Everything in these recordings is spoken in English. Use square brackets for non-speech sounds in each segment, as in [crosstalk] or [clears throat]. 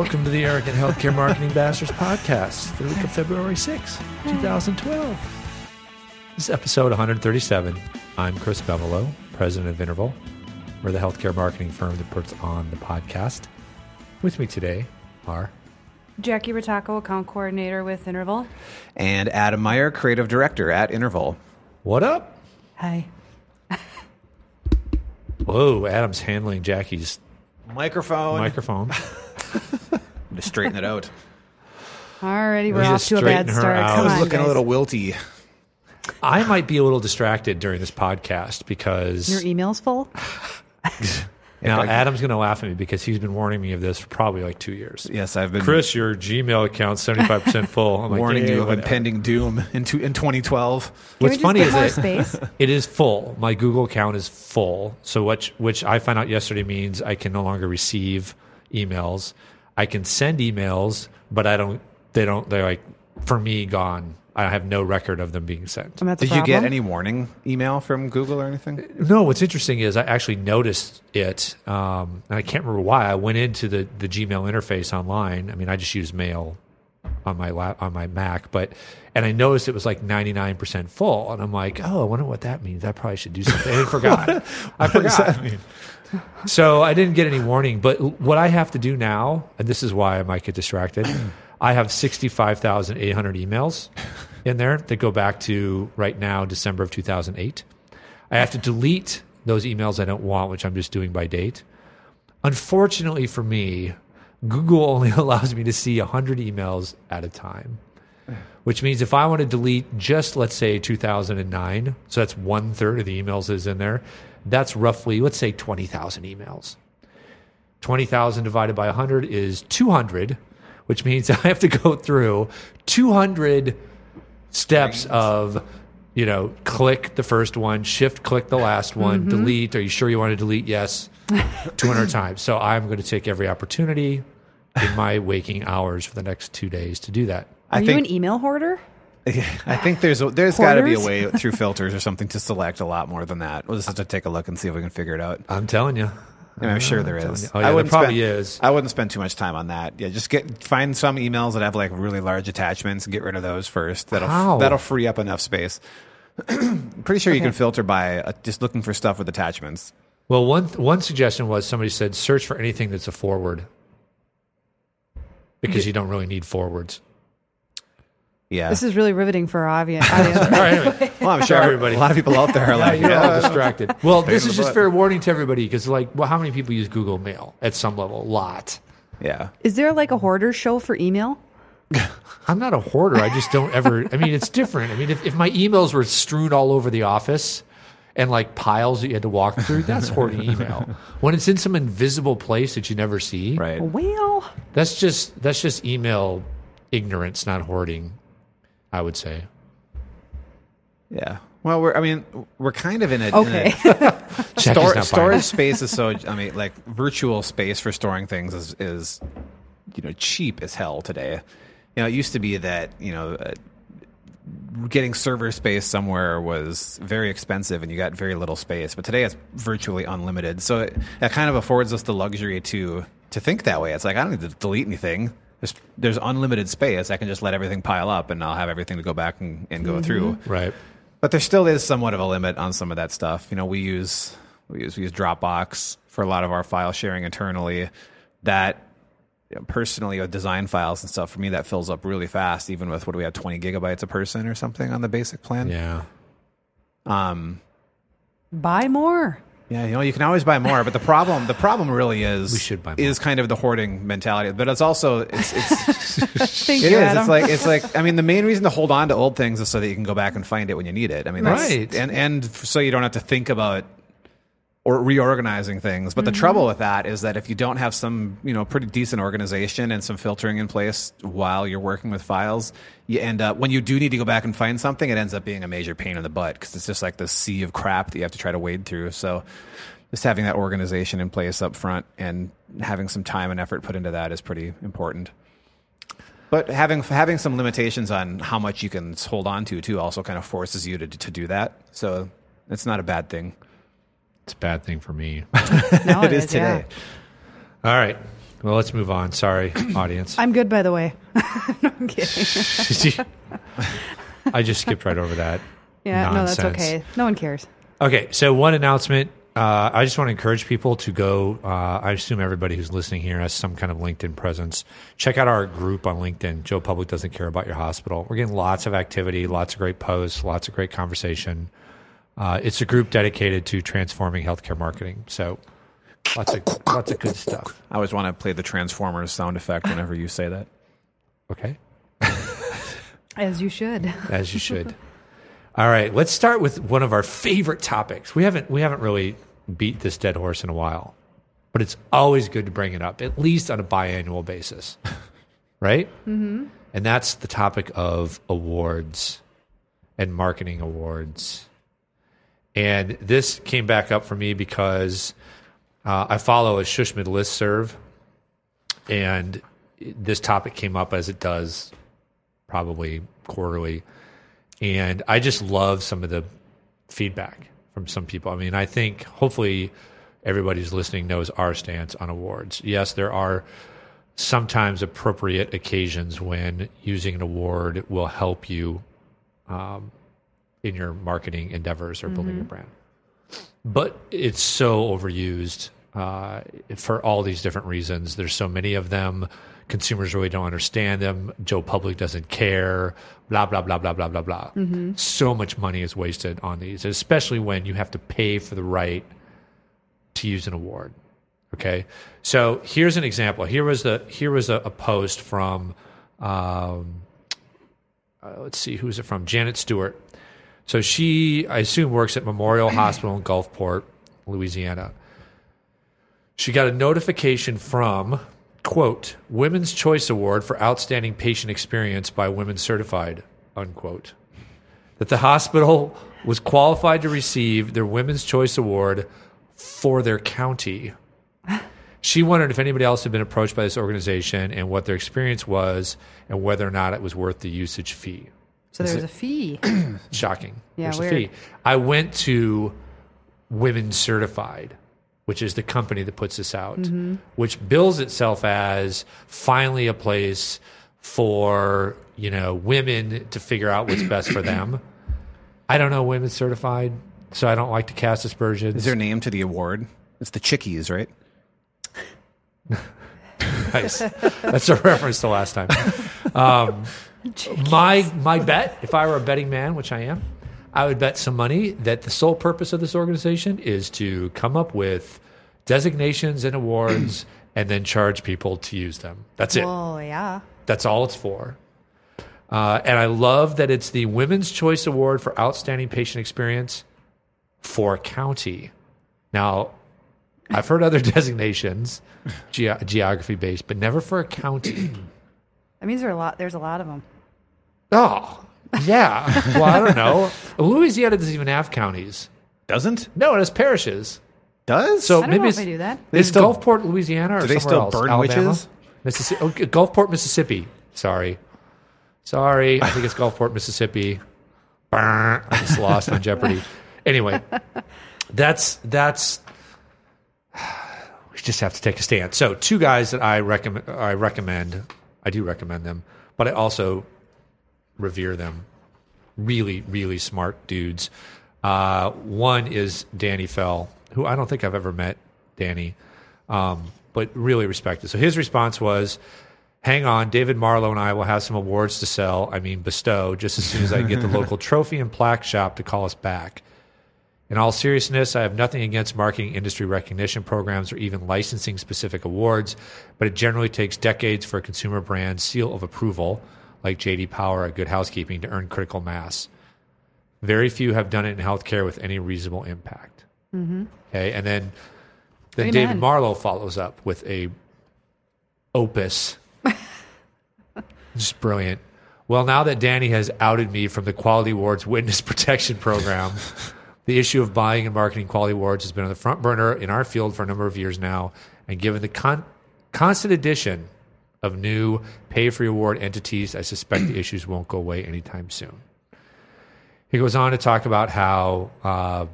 welcome to the Arrogant Healthcare Marketing Bastards podcast, for the week of February 6, 2012. This is episode 137. I'm Chris Bevolo, president of Interval. We're the healthcare marketing firm that puts on the podcast. With me today are Jackie Rataco, account coordinator with Interval. and Adam Meyer, creative director at Interval. What up? Hi. Whoa, Adam's handling Jackie's Microphone. microphone. [laughs] to straighten it out. Already, we're need to off to a straighten bad start. out. Come I was on, Looking guys. a little wilty. I might be a little distracted during this podcast because Your email's full. [laughs] now Adam's going to laugh at me because he's been warning me of this for probably like two years. Yes, I've been Chris, your Gmail account's [laughs] 75% full. I'm like, warning you of impending doom in, two, in 2012. What's funny is more that space. it is full. My Google account is full. So which which I found out yesterday means I can no longer receive emails. I can send emails, but I don't. They don't. They're like for me gone. I have no record of them being sent. And that's a Did you get problem. any warning email from Google or anything? No, what's interesting is I actually noticed it, um, and I can't remember why. I went into the, the Gmail interface online. I mean, I just use Mail on my lap, on my Mac, but and I noticed it was like ninety nine percent full, and I'm like, oh, I wonder what that means. I probably should do something. And [laughs] I forgot. I forgot. So I didn't get any warning. But what I have to do now, and this is why I might get distracted, [clears throat] I have 65,800 emails in there that go back to right now, December of 2008. I have to delete those emails I don't want, which I'm just doing by date. Unfortunately for me, Google [laughs] only allows me to see 100 emails at a time, which means if I want to delete just, let's say, 2009, so that's one third of the emails is in there, that's roughly, let's say, 20,000 emails. 20,000 divided by 100 is 200, which means [laughs] I have to go through 200 steps of, you know, click the first one, shift click the last one, mm-hmm. delete. Are you sure you want to delete? Yes. [laughs] 200 times. So I'm going to take every opportunity in my waking hours for the next two days to do that. Are I you think an email hoarder? [laughs] I think there's a, there's got to be a way [laughs] through filters or something to select a lot more than that. We'll just have to take a look and see if we can figure it out. I'm telling you. I mean, I'm sure there telling is. you. Oh, yeah, I there wouldn't probably spend, is. I wouldn't spend too much time on that. Yeah, just get find some emails that have like really large attachments and get rid of those first. That'll How? that'll free up enough space. [clears throat] Pretty sure you can filter by uh, just looking for stuff with attachments. Well, one one suggestion was somebody said search for anything that's a forward because you don't really need forwards. Yeah. This is really riveting for our audience. audience. [laughs] All right, anyway. [laughs] well, I'm sure everybody. a lot of people out there are Yeah, like, you're all distracted. [laughs] Well, this is just butt. fair warning to everybody because, like, well, how many people use Google Mail at some level? A lot. yeah. Is there like a hoarder show for email? I'm not a hoarder. I just don't ever. I mean, it's different. I mean, if, if my emails were strewn all over the office and like piles that you had to walk through, that's hoarding email. When it's in some invisible place that you never see, Right. Well, That's just that's just email ignorance, not hoarding. I would say. Yeah. Well, we're I mean, we're kind of in a, in a- okay. [laughs] Stor- storage space is so i mean like virtual space for storing things is, is you know cheap as hell today you know it used to be that you know uh, getting server space somewhere was very expensive and you got very little space but today it's virtually unlimited so it, it kind of affords us the luxury to to think that way it's like i don't need to delete anything there's, there's unlimited space i can just let everything pile up and i'll have everything to go back and, and go through Right. but there still is somewhat of a limit on some of that stuff. You know, we use we use we use Dropbox for a lot of our file sharing internally. That you know, personally with design files and stuff for me that fills up really fast, even with what do we have twenty gigabytes a person or something on the basic plan. Yeah. Um, Buy more. Yeah, you know, you can always buy more, but the problem the problem really is We should buy more. is kind of the hoarding mentality. But it's also it's it's [laughs] Thank It you, is. Adam. It's like it's like. I mean, the main reason to hold on to old things is so that you can go back and find it when you need it. I mean, that's, Right. And and so you don't have to think about or reorganizing things. But the Mm-hmm. trouble with that is that if you don't have some you know pretty decent organization and some filtering in place while you're working with files, you end up when you do need to go back and find something, it ends up being a major pain in the butt because it's just like the sea of crap that you have to try to wade through. So. Just having that organization in place up front and having some time and effort put into that is pretty important. But having having some limitations on how much you can hold on to too also kind of forces you to to do that. So it's not a bad thing. It's a bad thing for me. [laughs] No, it is today. All right. Well, let's move on. Sorry, [clears throat] audience. I'm good, by the way. [laughs] no, I'm kidding. [laughs] I just skipped right over that. Yeah, no, that's okay. No one cares. Okay, so one announcement. Uh, I just want to encourage people to go. Uh, I assume everybody who's listening here has some kind of LinkedIn presence. Check out our group on LinkedIn. Joe Public doesn't care about your hospital. We're getting lots of activity, lots of great posts, lots of great conversation. Uh, it's a group dedicated to transforming healthcare marketing. So lots of lots of good stuff. I always want to play the Transformers sound effect whenever you say that. Okay, As you should. as you should. All right, let's start with one of our favorite topics. We haven't we haven't really beat this dead horse in a while, but it's always good to bring it up, at least on a biannual basis, [laughs] right? Mm-hmm. And that's the topic of awards and marketing awards. And this came back up for me because uh, I follow a SHSMD listserv, and this topic came up as it does probably quarterly and I just love some of the feedback from some people. I mean, I think hopefully everybody who's listening knows our stance on awards. Yes, there are sometimes appropriate occasions when using an award will help you um, in your marketing endeavors or building your brand. But it's so overused uh, for all these different reasons. There's so many of them. Consumers really don't understand them. Joe Public doesn't care. Blah blah blah blah blah blah blah. So much money is wasted on these, especially when you have to pay for the right to use an award. Okay, so here's an example. Here was the here was a, a post from, um, uh, let's see, who's it from? Janet Stewart. So she, I assume, works at Memorial [clears throat] Hospital in Gulfport, Louisiana. She got a notification from, quote, Women's Choice Award for Outstanding Patient Experience by Women Certified, unquote. That the hospital was qualified to receive their Women's Choice Award for their county. She wondered if anybody else had been approached by this organization and what their experience was and whether or not it was worth the usage fee. So there's a fee. [clears throat] Shocking. Yeah, There's a fee. I went to Women Certified, which is the company that puts this out, Mm-hmm. which bills itself as finally a place for you know women to figure out what's best for them. I don't know Women Certified, so I don't like to cast aspersions. Is there a name to the award? It's the Chickies, right? [laughs] Nice. That's a reference to last time. Um, my my bet, if I were a betting man, which I am, I would bet some money that the sole purpose of this organization is to come up with designations and awards [clears throat] and then charge people to use them. That's it. Oh, yeah. That's all it's for. Uh, and I love that it's the Women's Choice Award for Outstanding Patient Experience for county. Now, I've heard other [laughs] designations, ge- geography based, but never for a county. That means there are a lot. There's a lot of them. Oh, yeah. [laughs] Well, I don't know. Louisiana doesn't even have counties. Doesn't? No, it has parishes. Does? So I don't maybe know it's, if they do that. They is still- Gulfport, Louisiana, or Do they somewhere still else? burn Alabama? witches? Mississippi. Oh, Gulfport, Mississippi. Sorry, sorry. I think it's Gulfport, Mississippi. Brr, I just lost on Jeopardy. Anyway, that's that's. [sighs] We just have to take a stand. So, two guys that I recommend. I recommend. I do recommend them, but I also revere them. Really, really smart dudes. Uh, one is Danny Fell, who I don't think I've ever met. Danny, um, but really respected. So his response was, "Hang on, David Marlowe and I will have some awards to sell. I mean, bestow just as soon as I get the [laughs] local trophy and plaque shop to call us back." In all seriousness, I have nothing against marketing industry recognition programs or even licensing specific awards, but it generally takes decades for a consumer brand seal of approval, like JD Power at Good Housekeeping, to earn critical mass. Very few have done it in healthcare with any reasonable impact. Mm-hmm. Okay, and then then Amen. David Marlowe follows up with a opus, just brilliant. Well, now that Danny has outed me from the Quality Awards Witness [laughs] Protection Program, the issue of buying and marketing quality awards has been on the front burner in our field for a number of years now. And given the con- constant addition of new pay for award entities, I suspect the issues won't go away anytime soon. He goes on to talk about how uh,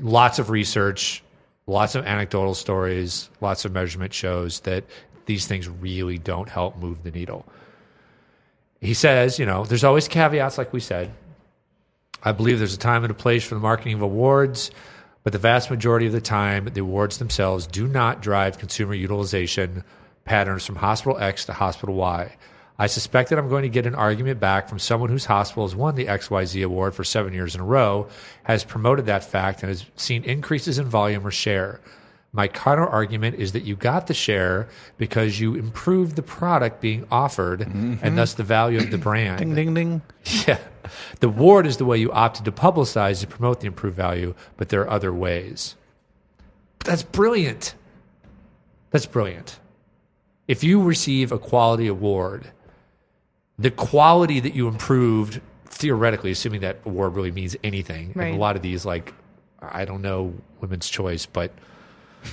lots of research lots of anecdotal stories, lots of measurement shows that these things really don't help move the needle. He says, you know, there's always caveats, like we said. I believe there's a time and a place for the marketing of awards, but the vast majority of the time, the awards themselves do not drive consumer utilization patterns from hospital X to hospital Y. I suspect that I'm going to get an argument back from someone whose hospital has won the XYZ award for seven years in a row, has promoted that fact, and has seen increases in volume or share. My counter argument is that you got the share because you improved the product being offered and mm-hmm. thus the value of the [clears throat] brand. Ding ding ding. Yeah. The award is the way you opted to publicize to promote the improved value, but there are other ways. That's brilliant. That's brilliant. If you receive a quality award, the quality that you improved, theoretically, assuming that award really means anything, and a lot of these, like, I don't know women's choice, but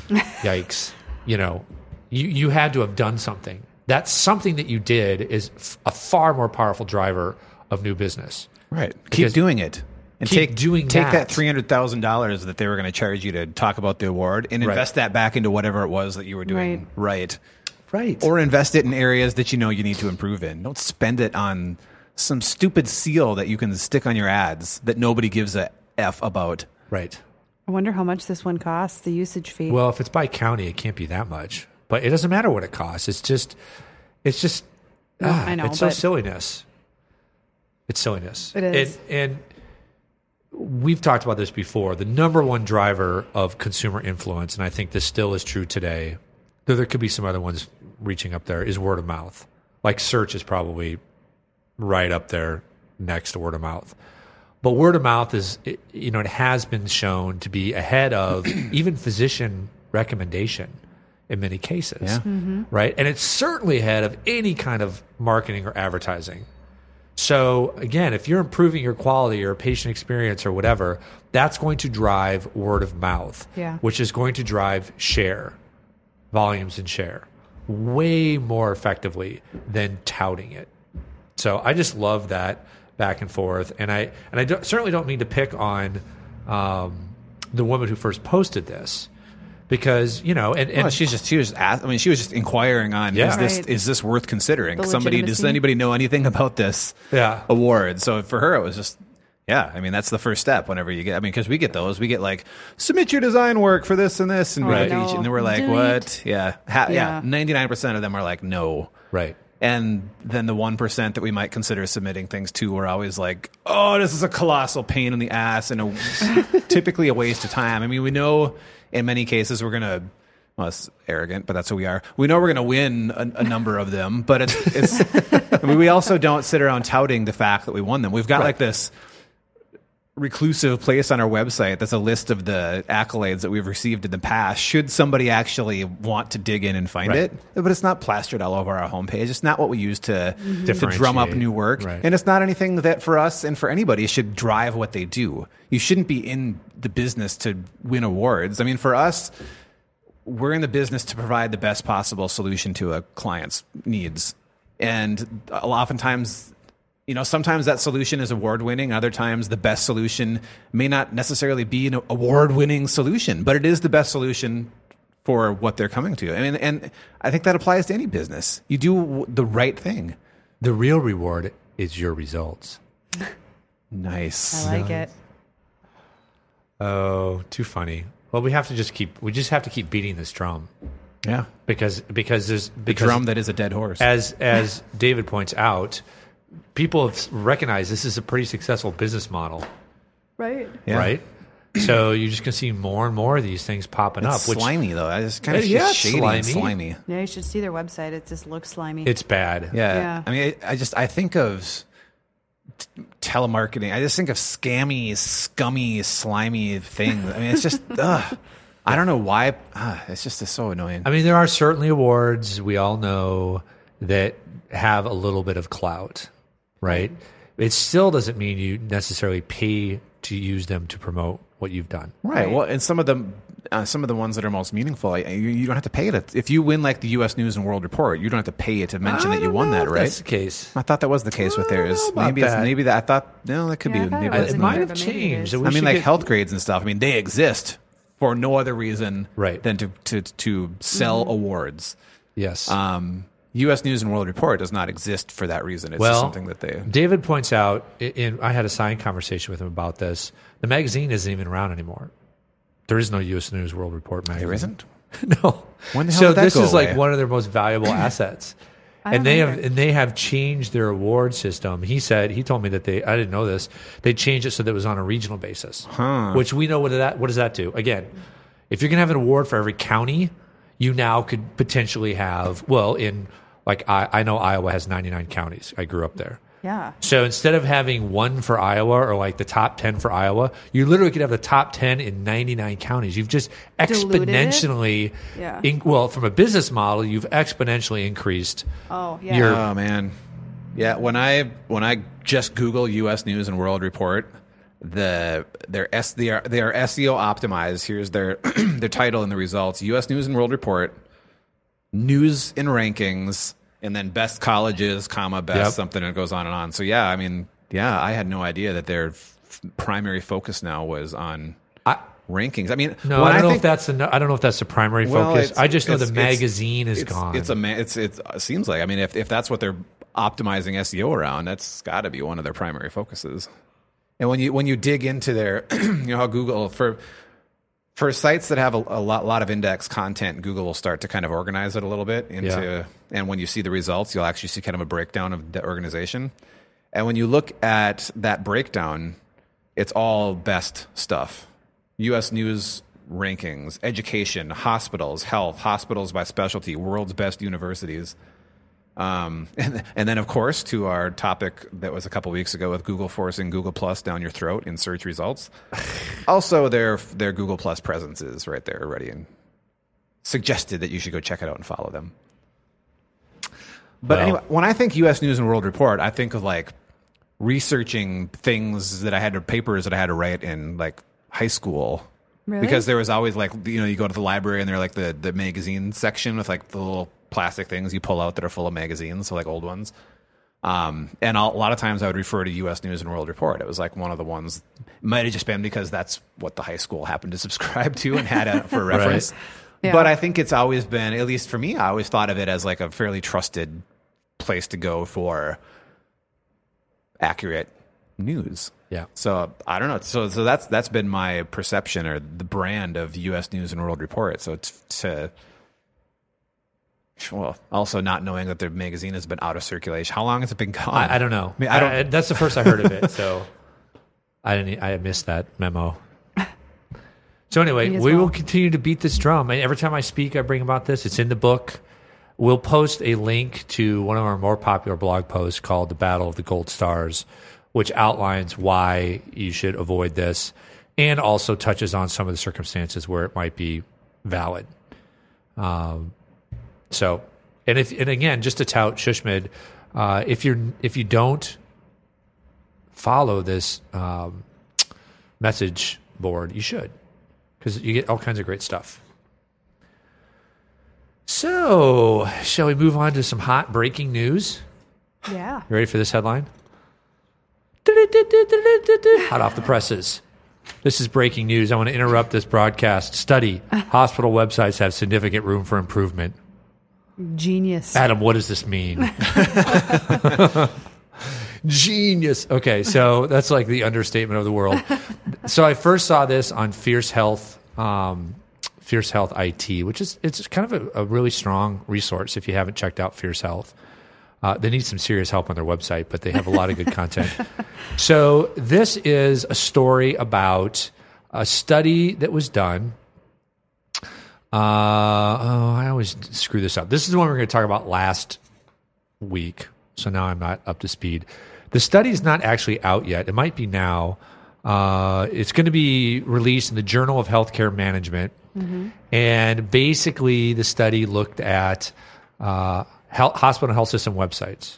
[laughs] yikes, you know, you, you had to have done something. That something that you did is f- a far more powerful driver of new business. Right. Keep Because- doing it. And Keep take doing take that. that three hundred thousand dollars that they were going to charge you to talk about the award and Right. invest that back into whatever it was that you were doing right. Right. Or invest it in areas that you know you need to improve in. Don't spend it on some stupid seal that you can stick on your ads that nobody gives a f about. right. I wonder how much this one costs, the usage fee. Well, if it's by county, it can't be that much. But it doesn't matter what it costs. It's just, it's just, No, ah, I know, it's so silliness. It's silliness. It is. And, and we've talked about this before. The number one driver of consumer influence, and I think this still is true today, though there could be some other ones reaching up there, is word of mouth. Like search is probably right up there next to word of mouth. But word of mouth is, you know, it has been shown to be ahead of [clears throat] even physician recommendation in many cases, Yeah. Mm-hmm. right? And it's certainly ahead of any kind of marketing or advertising. So again, if you're improving your quality or patient experience or whatever, that's going to drive word of mouth, Yeah. which is going to drive share, volumes and share, way more effectively than touting it. So I just love that back and forth, and I and I don't, certainly don't mean to pick on um, the woman who first posted this because you know, and, and Well, she's just she was just ask, I mean she was just inquiring on Yeah. is this Right. is this worth considering? The Somebody does anybody know anything about this Yeah. award? So for her it was just yeah, I mean that's the first step whenever you get I mean because we get those we get like submit your design work for this and this and we Right. get each- No. and then we're like Delete. what? Yeah. Ha- yeah. Yeah. 99% of them are like no. right. And then the 1% that we might consider submitting things to are always like, oh, this is a colossal pain in the ass and a, [laughs] typically a waste of time. I mean, we know in many cases we're going to, well, it's arrogant, but that's who we are. We know we're going to win a, a number of them, but it's, it's [laughs] I mean, we also don't sit around touting the fact that we won them. We've got Right. like this reclusive place on our website that's a list of the accolades that we've received in the past should somebody actually want to dig in and find Right. it but it's not plastered all over our homepage it's not what we use to, to mm-hmm. drum up new work Right. and it's not anything that for us and for anybody should drive what they do you shouldn't be in the business to win awards i mean for us we're in the business to provide the best possible solution to a client's needs. And oftentimes, you know, sometimes that solution is award winning. Other times, the best solution may not necessarily be an award winning solution, but it is the best solution for what they're coming to. I mean, and I think that applies to any business. You do the right thing. The real reward is your results. [laughs] Nice. I like it. Oh, too funny. Well, we have to just keep. We just have to keep beating this drum Yeah. because because there's The drum that is a dead horse. as as David points out, people have recognized this is a pretty successful business model, Right. Yeah. right? So you're just going to see more and more of these things popping It's up, which slimy though. I just kind of Yeah, it's shady slimy. and slimy. Yeah, you should see their website. It just looks slimy. it's bad. Yeah. Yeah. I mean, I I just I think of t- telemarketing. I just think of scammy, scummy, slimy things. I mean, it's just [laughs] ugh. I don't know why. Ah, it's just it's so annoying. I mean, there are certainly awards we all know that have a little bit of clout, right? It still doesn't mean you necessarily pay to use them to promote what you've done. right. Right. Well, and some of them. Uh, some of the ones that are most meaningful, I- you, you don't have to pay it. If you win like the U.S. News and World Report, you don't have to pay it to mention I that you won know that, if right? That's the case. I thought that was the case with theirs. Maybe that. maybe that I thought no, that could Yeah, be. thought it Maybe I- it might have but maybe it changed. I mean, like get- health grades and stuff. I mean, they exist. for no other reason Right. than to to to sell awards. Yes. Um, U.S. News and World Report does not exist for that reason. It's well, just something that they. David points out, i- in, I had a sign conversation with him about this. The magazine isn't even around anymore. There is no U.S. News World Report magazine. There isn't. [laughs] no. When the hell so did that this go is like one of their most valuable [clears throat] assets. And they either. have and they have changed their award system. He said he told me that they I didn't know this. They changed it so that it was on a regional basis. Which we know what that what does that do? Again, if you're gonna have an award for every county, you now could potentially have well in like I, I know Iowa has 99 counties. I grew up there. Yeah. So instead of having one for Iowa or like the top 10 for Iowa, you literally could have the top 10 in 99 counties. You've just Diluted exponentially, Yeah. in, well, from a business model, you've exponentially increased. Oh, yeah. You're- Oh man, yeah. When I when I just Google U.S. News and World Report, the their S they are they are SEO optimized. Here's their [clears throat] their title and the results: U.S. News and World Report, news and rankings, and then best colleges, comma best Yep. something, and it goes on and on. So yeah, I mean, yeah, I had no idea that their f- primary focus now was on I, rankings. I mean, no, I don't know think- if that's the, I don't know if that's the primary well, focus. I just know the magazine is it's, gone. It's a ma- it's it's it seems like I mean if if that's what they're optimizing SEO around, that's got to be one of their primary focuses. And when you when you dig into their [clears throat] you know how Google for for sites that have a, a lot lot of index content, Google will start to kind of organize it a little bit into Yeah. and when you see the results, you'll actually see kind of a breakdown of the organization. And when you look at that breakdown, it's all best stuff. US news rankings, education, hospitals, health, hospitals by specialty, world's best universities. Um, and, and then, of course, to our topic that was a couple weeks ago with Google forcing Google Plus down your throat in search results. [laughs] also, their their Google Plus presence is right there already, and suggested that you should go check it out and follow them. But Well- anyway, when I think U.S. News and World Report, I think of like researching things that I had to papers that I had to write in like high school. Really? Because there was always like you know you go to the library and they're like the the magazine section with like the little plastic things you pull out that are full of magazines, so like old ones. Um, and I'll, a lot of times I would refer to U.S. News and World Report. It was like one of the ones. Might have just been because that's what the high school happened to [laughs] subscribe to and had it for [laughs] reference. Yeah. But I think it's always been, at least for me, I always thought of it as like a fairly trusted place to go for accurate news. yeah. So I don't know. So so that's that's been my perception or the brand of U.S. News and World Report. So it's to well, also not knowing that the magazine has been out of circulation. How long has it been gone? I, I don't know. I mean, I don't. I- that's the first I heard of it. So [laughs] I didn't. I missed that memo. So anyway, we as will continue to beat this drum. And every time I speak, I bring about this. It's in the book. We'll post a link to one of our more popular blog posts called "The Battle of the Gold Stars," which outlines why you should avoid this, and also touches on some of the circumstances where it might be valid. Um, so, and if and again, just to tout SHSMD, uh, if you're if you don't follow this um, message board, you should because you get all kinds of great stuff. So, shall we move on to some hot breaking news? Yeah. You ready for this headline? [laughs] Hot off the presses. This is breaking news. I want to interrupt this broadcast. Study [laughs] hospital websites have significant room for improvement. Genius. Adam, what does this mean? [laughs] Genius. Okay, so that's like the understatement of the world. So I first saw this on Fierce Health, um, Fierce Health IT, which is it's kind of a, a really strong resource if you haven't checked out Fierce Health. Uh, they need some serious help on their website, but they have a lot of good [laughs] content. So this is a story about a study that was done. Uh, oh, I always screw this up. This is the one we are going to talk about last week. So now I'm not up to speed. The study is not actually out yet. It might be now. Uh, it's going to be released in the Journal of Healthcare Management. And basically, the study looked at uh, health, hospital and health system websites.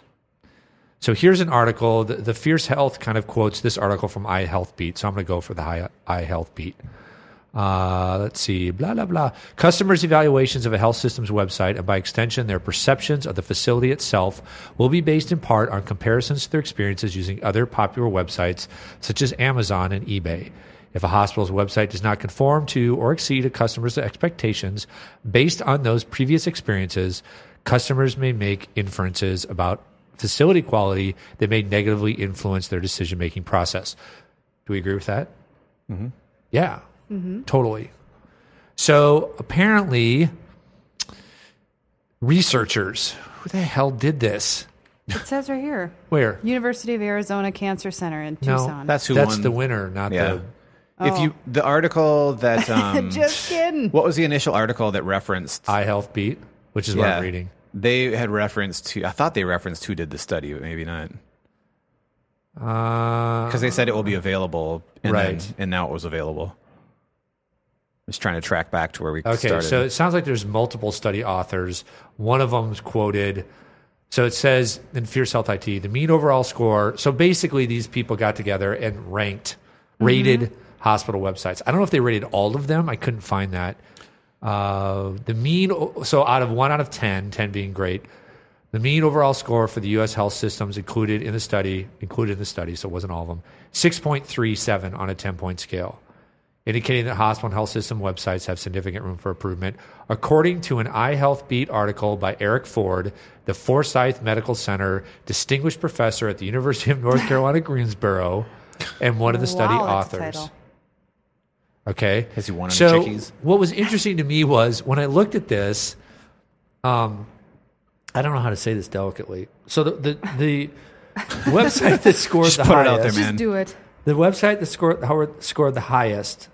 So here's an article. The, the Fierce Health kind of quotes this article from iHealthBeat. So I'm going to go for the Hi- iHealthBeat. Uh, let's see, blah, blah, blah. Customers' evaluations of a health system's website and by extension, their perceptions of the facility itself will be based in part on comparisons to their experiences using other popular websites such as Amazon and eBay. If a hospital's website does not conform to or exceed a customer's expectations based on those previous experiences, customers may make inferences about facility quality that may negatively influence their decision making process. Do we agree with that? Yeah, totally. So apparently, researchers, who the hell did this? It says right here [laughs] Where? University of Arizona Cancer Center in No, Tucson. That's who That's won. the winner, not Yeah. the. If you the article that [laughs] um, Just kidding. what was the initial article that referenced? iHealthBeat, which is what I'm reading. They had referenced to. I thought they referenced who did the study, but maybe not. Uh, Because they said it will be available, and Right. then, and now it was available. Just trying to track back to where we started. Okay, started. so it sounds like there's multiple study authors. One of them's quoted. So it says in Fierce Health IT, the mean overall score. So basically, these people got together and ranked, rated hospital websites. I don't know if they rated all of them. I couldn't find that. Uh, the mean, so out of one out of 10, 10 being great, the mean overall score for the U.S. health systems included in the study, included in the study, so it wasn't all of them, 6.37 on a 10 point scale indicating that hospital and health system websites have significant room for improvement. According to an iHealth Beat article by Eric Ford, the Forsyth Medical Center distinguished professor at the University of North Carolina, Greensboro, and one of the study Wow, authors. Okay. Has he won any so chickies? what was interesting to me was when I looked at this, um, I don't know how to say this delicately. So the the, the [laughs] website that scored Just the put it out there, man. Just do it. the website that scored scored the highest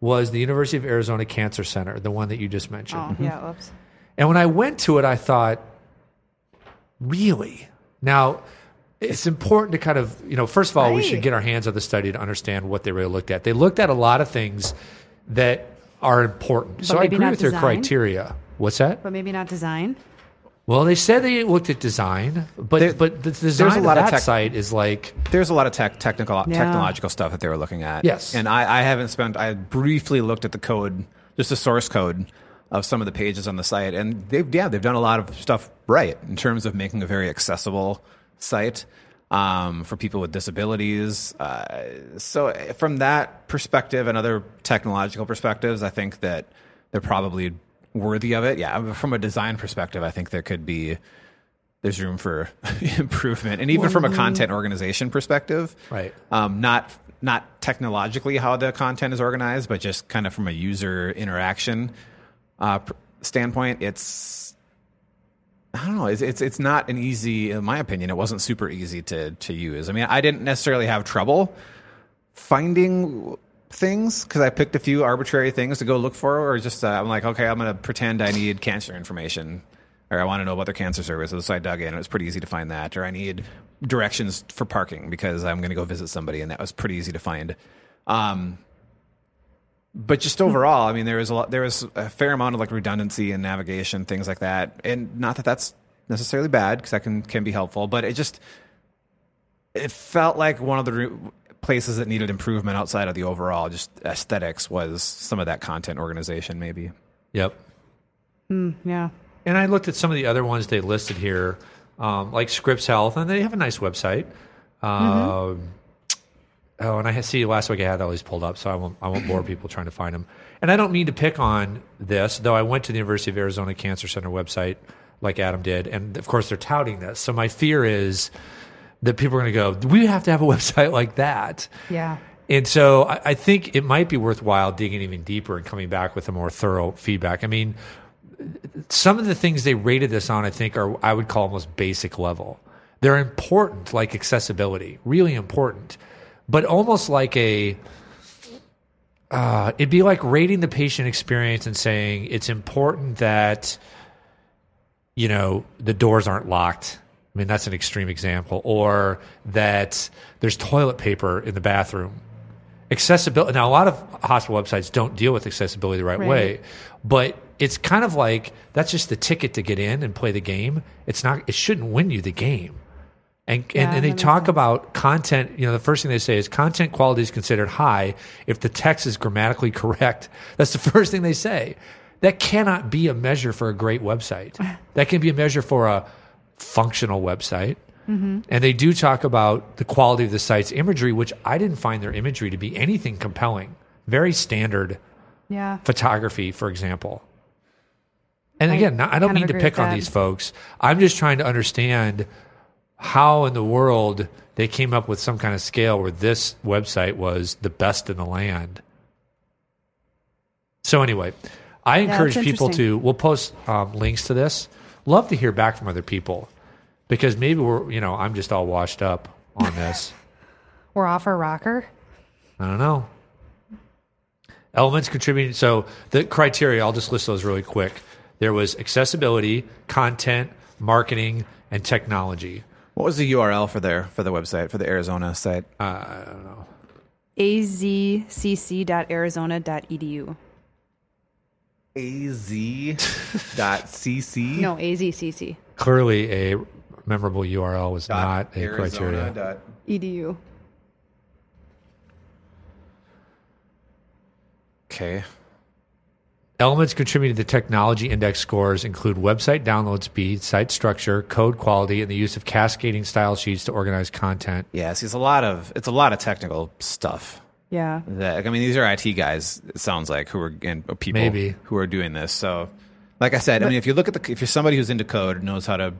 was the University of Arizona Cancer Center, the one that you just mentioned. Oh, yeah. Oops. And when I went to it, I thought, really? Now, it's important to kind of, you know, first of all, we should get our hands on the study to understand what they really looked at. They looked at a lot of things that are important. so I agree with their design? criteria. What's that? But maybe not design. Well, they said they looked at design, but There- but the design a lot of of that tech- site is like There's a lot of tech, technical, Yeah. technological stuff that they were looking at. Yes. and I, I haven't spent. I briefly looked at the code, just the source code of some of the pages on the site, and they've yeah they've done a lot of stuff right in terms of making a very accessible site um, for people with disabilities. Uh, so from that perspective and other technological perspectives, I think that they're probably worthy of it. Yeah, from a design perspective, I think there could be there's room for [laughs] improvement, and even from a content organization perspective, Right. Um, not not technologically how the content is organized, but just kind of from a user interaction uh, standpoint, it's I don't know. It's, it's it's not an easy, in my opinion, it wasn't super easy to to use. I mean, I didn't necessarily have trouble finding things because I picked a few arbitrary things to go look for, or just uh, I'm like, okay, I'm going to pretend I need cancer information, or I want to know about their cancer services. So I dug in; and it was pretty easy to find that. Or I need directions for parking because I'm going to go visit somebody, and that was pretty easy to find. Um, but just overall, I mean, there was a lot, there was a fair amount of like redundancy and navigation, things like that, and not that that's necessarily bad because that can can be helpful, but it just it felt like one of the places that needed improvement outside of the overall just aesthetics was some of that content organization, maybe. Yep. Yeah. And I looked at some of the other ones they listed here, um, like Scripps Health, and they have a nice website. Um, oh, and I see last week I had all these pulled up, so I won't I won't bore people trying to find them. And I don't mean to pick on this, though. I went to the University of Arizona Cancer Center website, like Adam did, and of course they're touting this. So my fear is that people are going to go, "We have to have a [laughs] website like that." Yeah. And so I, I think it might be worthwhile digging even deeper and coming back with a more thorough feedback. I mean, some of the things they rated this on, I think, are I would call almost basic level. They're important, like accessibility, really important, but almost like a. Uh, it'd be like rating the patient experience and saying it's important that, you know, the doors aren't locked. I mean, that's an extreme example, or that there's toilet paper in the bathroom. Accessibility now a lot of hospital websites don't deal with accessibility the right, Right. way but it's kind of like that's just the ticket to get in and play the game. It's not it shouldn't win you the game. And and, Yeah, and they talk sense. about content you know the first thing they say is content quality is considered high if the text is grammatically [laughs] correct. That's the first thing they say. That cannot be a measure for a great website. [laughs] That can be a measure for a functional website Mm-hmm. And they do talk about the quality of the site's imagery, which I didn't find their imagery to be anything compelling. Very standard Yeah. photography, for example. And I again, not- I don't mean to pick on these folks. I'm just trying to understand how in the world they came up with some kind of scale where this website was the best in the land. So anyway, I encourage people to. We'll post um, links to this. Love to hear back from other people because maybe we're you know I'm just all washed up on this. [laughs] We're off our rocker. I don't know. Elements contributing. So the criteria, I'll just list those really quick. There was accessibility, content, marketing, and technology. What was the URL for their for the website for the Arizona site? Uh, I don't know. azcc.arizona.edu. az.cc. [laughs] No, azcc. Clearly, a memorable URL was not a criteria. Dot, Edu. okay. Elements contributing to the technology index scores include website download speed, site structure, code quality, and the use of cascading style sheets to organize content. Yeah, see, it's a lot of it's a lot of technical stuff. Yeah. That, I mean, these are IT guys. It sounds like who are and people Maybe. who are doing this. So, like I said, I mean, if you look at the if you're somebody who's into code, knows how to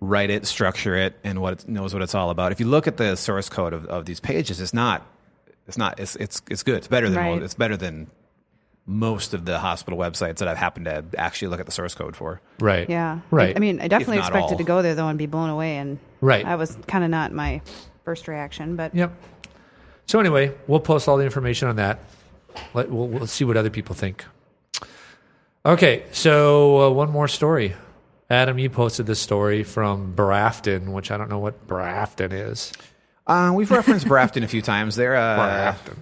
write it, structure it, and what it knows what it's all about. If you look at the source code of, of these pages, it's not it's not it's it's it's good. It's better than Right. it's better than most of the hospital websites that I've happened to actually look at the source code for. Right. Yeah. Right. I, I mean, I definitely expected all. to go there though and be blown away, and Right. that was kind of not my first reaction. But Yep. So anyway, we'll post all the information on that. Let, we'll, we'll see what other people think. Okay, so uh, one more story. Adam, you posted this story from Brafton, which I don't know what Brafton is. Uh, we've referenced Brafton a few times. They're uh, Brafton.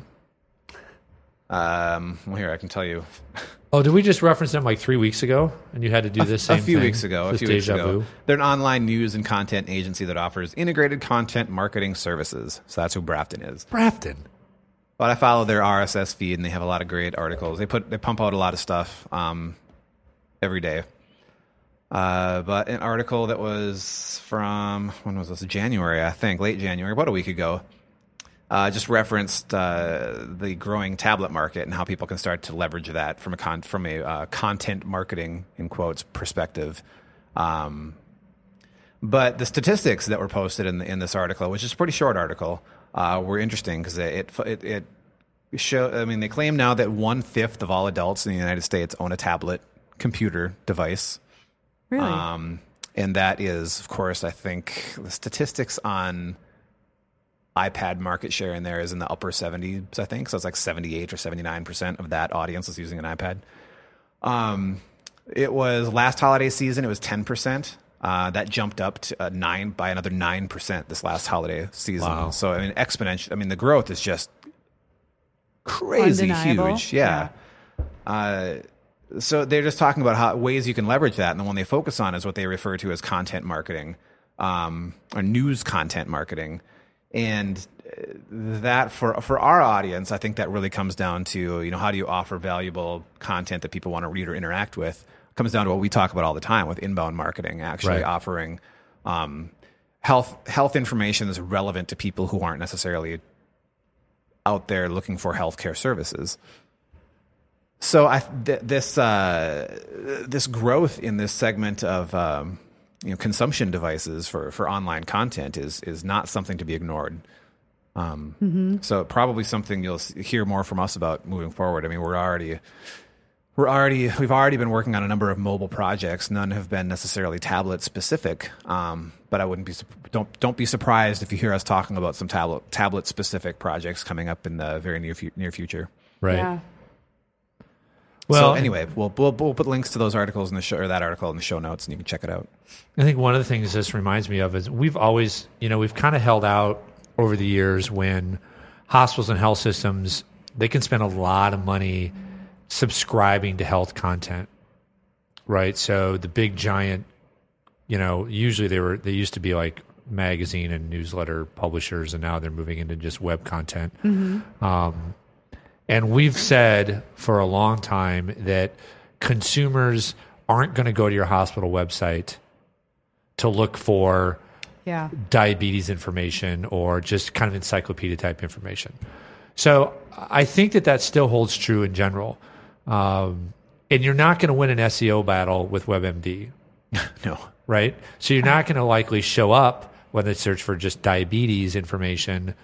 Um, well, here I can tell you [laughs] Oh, did we just reference them like three weeks ago? And you had to do this same a few thing? weeks ago. A few weeks ago, vu? they're an online news and content agency that offers integrated content marketing services. So that's who Brafton is. Brafton. But I follow their RSS feed, and they have a lot of great articles. They put they pump out a lot of stuff um, every day. Uh, but an article that was from when was this? January, I think, late January, about a week ago. Uh, just referenced uh, the growing tablet market and how people can start to leverage that from a con- from a uh, content marketing in quotes perspective. Um, but the statistics that were posted in the, in this article, which is a pretty short article, uh, were interesting because it it, it show. I mean, they claim now that one fifth of all adults in the United States own a tablet computer device. really, Um, and that is, of course, I think the statistics on iPad market share in there is in the upper 70s, I think. So it's like 78 or 79% of that audience is using an iPad. Um, it was last holiday season, it was 10%. Uh, that jumped up to uh, nine by another 9% this last holiday season. Wow. So, I mean, exponential. I mean, the growth is just crazy Undeniable. huge. Yeah. Uh, so they're just talking about how ways you can leverage that, and the one they focus on is what they refer to as content marketing, um, or news content marketing, and uh, that for for our audience, I think that really comes down to you know how do you offer valuable content that people want to read or interact with. comes down to what we talk about all the time with inbound marketing, actually Right. offering um, health health information that's relevant to people who aren't necessarily out there looking for healthcare services. So I th- this uh, this growth in this segment of um, you know consumption devices for, for online content is is not something to be ignored. Um, So probably something you'll hear more from us about moving forward. I mean, we're already we're already we've already been working on a number of mobile projects. None have been necessarily tablet specific, um, but I wouldn't be don't don't be surprised if you hear us talking about some tablet tablet specific projects coming up in the very near fu- near future. Right. yeah. Well, so anyway, we'll, we'll we'll put links to those articles in the show or that article in the show notes, and you can check it out. I think one of the things this reminds me of is we've always, you know, we've kind of held out over the years when hospitals and health systems they can spend a lot of money subscribing to health content, right? So the big giant, you know, usually they were they used to be like magazine and newsletter publishers, and now they're moving into just web content. Um, and we've said for a long time that consumers aren't going to go to your hospital website to look for Yeah. diabetes information or just kind of encyclopedia type information. So I think that that still holds true in general. Um, and you're not going to win an SEO battle with WebMD, [laughs] No. right? So you're not going to likely show up when they search for just diabetes information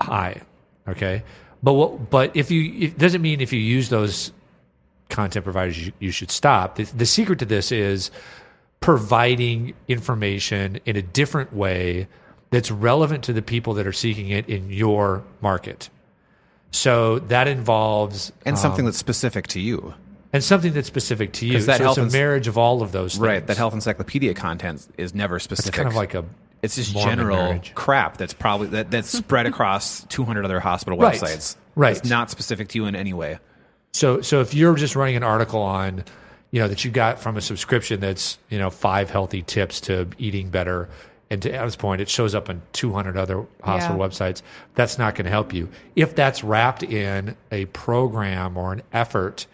high. Okay. But what, but if you, it doesn't mean if you use those content providers, you, you should stop. The, the secret to this is providing information in a different way that's relevant to the people that are seeking it in your market. So that involves And something um, that's specific to you. and something that's specific to you. that so it's a marriage of all of those things. Right. That health encyclopedia content is never specific. It's kind of like a it's just Mormon general marriage. crap that's probably that, that's [laughs] spread across 200 other hospital Right. websites. Right. It's not specific to you in any way. So so if you're just running an article on, you know, that you got from a subscription that's, you know, five healthy tips to eating better, and to Adam's point, it shows up on 200 other hospital Yeah. websites, that's not going to help you. If that's wrapped in a program or an effort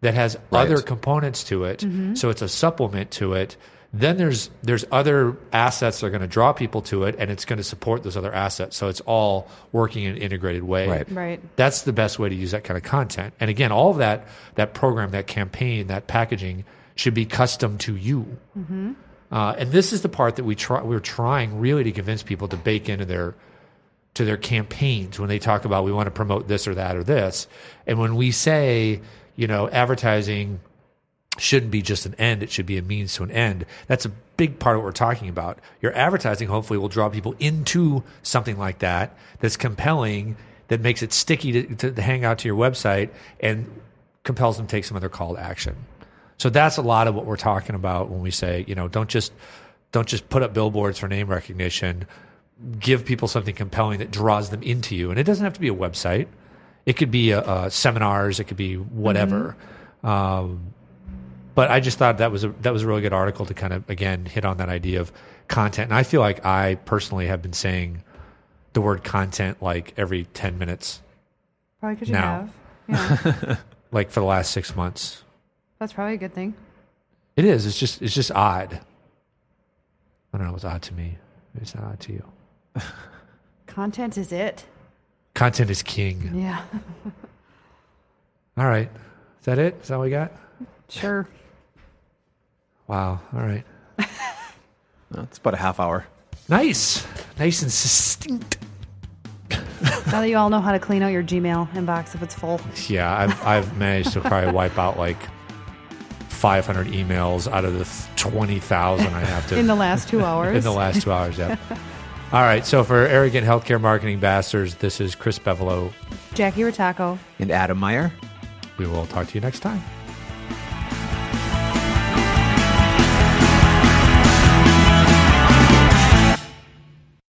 that has Right. other components to it, mm-hmm. so it's a supplement to it, then there's there's other assets that are going to draw people to it, and it's going to support those other assets. So it's all working in an integrated way. Right. Right. That's the best way to use that kind of content. And again, all of that that program, that campaign, that packaging should be custom to you. Uh, and this is the part that we try. We're trying really to convince people to bake into their to their campaigns when they talk about we want to promote this or that or this. And when we say, you know, advertising shouldn't be just an end, it should be a means to an end. That's a big part of what we're talking about. Your advertising hopefully will draw people into something like that that's compelling, that makes it sticky to, to hang out to your website and compels them to take some other call to action. So that's a lot of what we're talking about when we say, you know, don't just don't just put up billboards for name recognition. Give people something compelling that draws them into you, and it doesn't have to be a website. It could be a, a seminars. It could be whatever. Um, but I just thought that was a that was a really good article to kind of again hit on that idea of content. And I feel like I personally have been saying the word content like every ten minutes, Probably because you Now. have. Yeah. [laughs] [laughs] like for the last six months. That's probably a good thing. It is. It's just it's just odd. I don't know. It's odd to me. It's not odd to you. [laughs] Content is it. Content is king. Yeah. All right. Is that it? Is that all we got? Sure. Wow. All right. [laughs] Uh, It's about a half hour. Nice. Nice and succinct. now that you all know how to clean out your Gmail inbox if it's full. Yeah, I've I've managed to probably wipe out like 500 emails out of the 20,000 I have to In the last two hours. [laughs] in the last two hours. Yeah. All right. So for arrogant healthcare marketing bastards, this is Chris Bevolo. Jackie Rataco. And Adam Meyer. We will talk to you next time.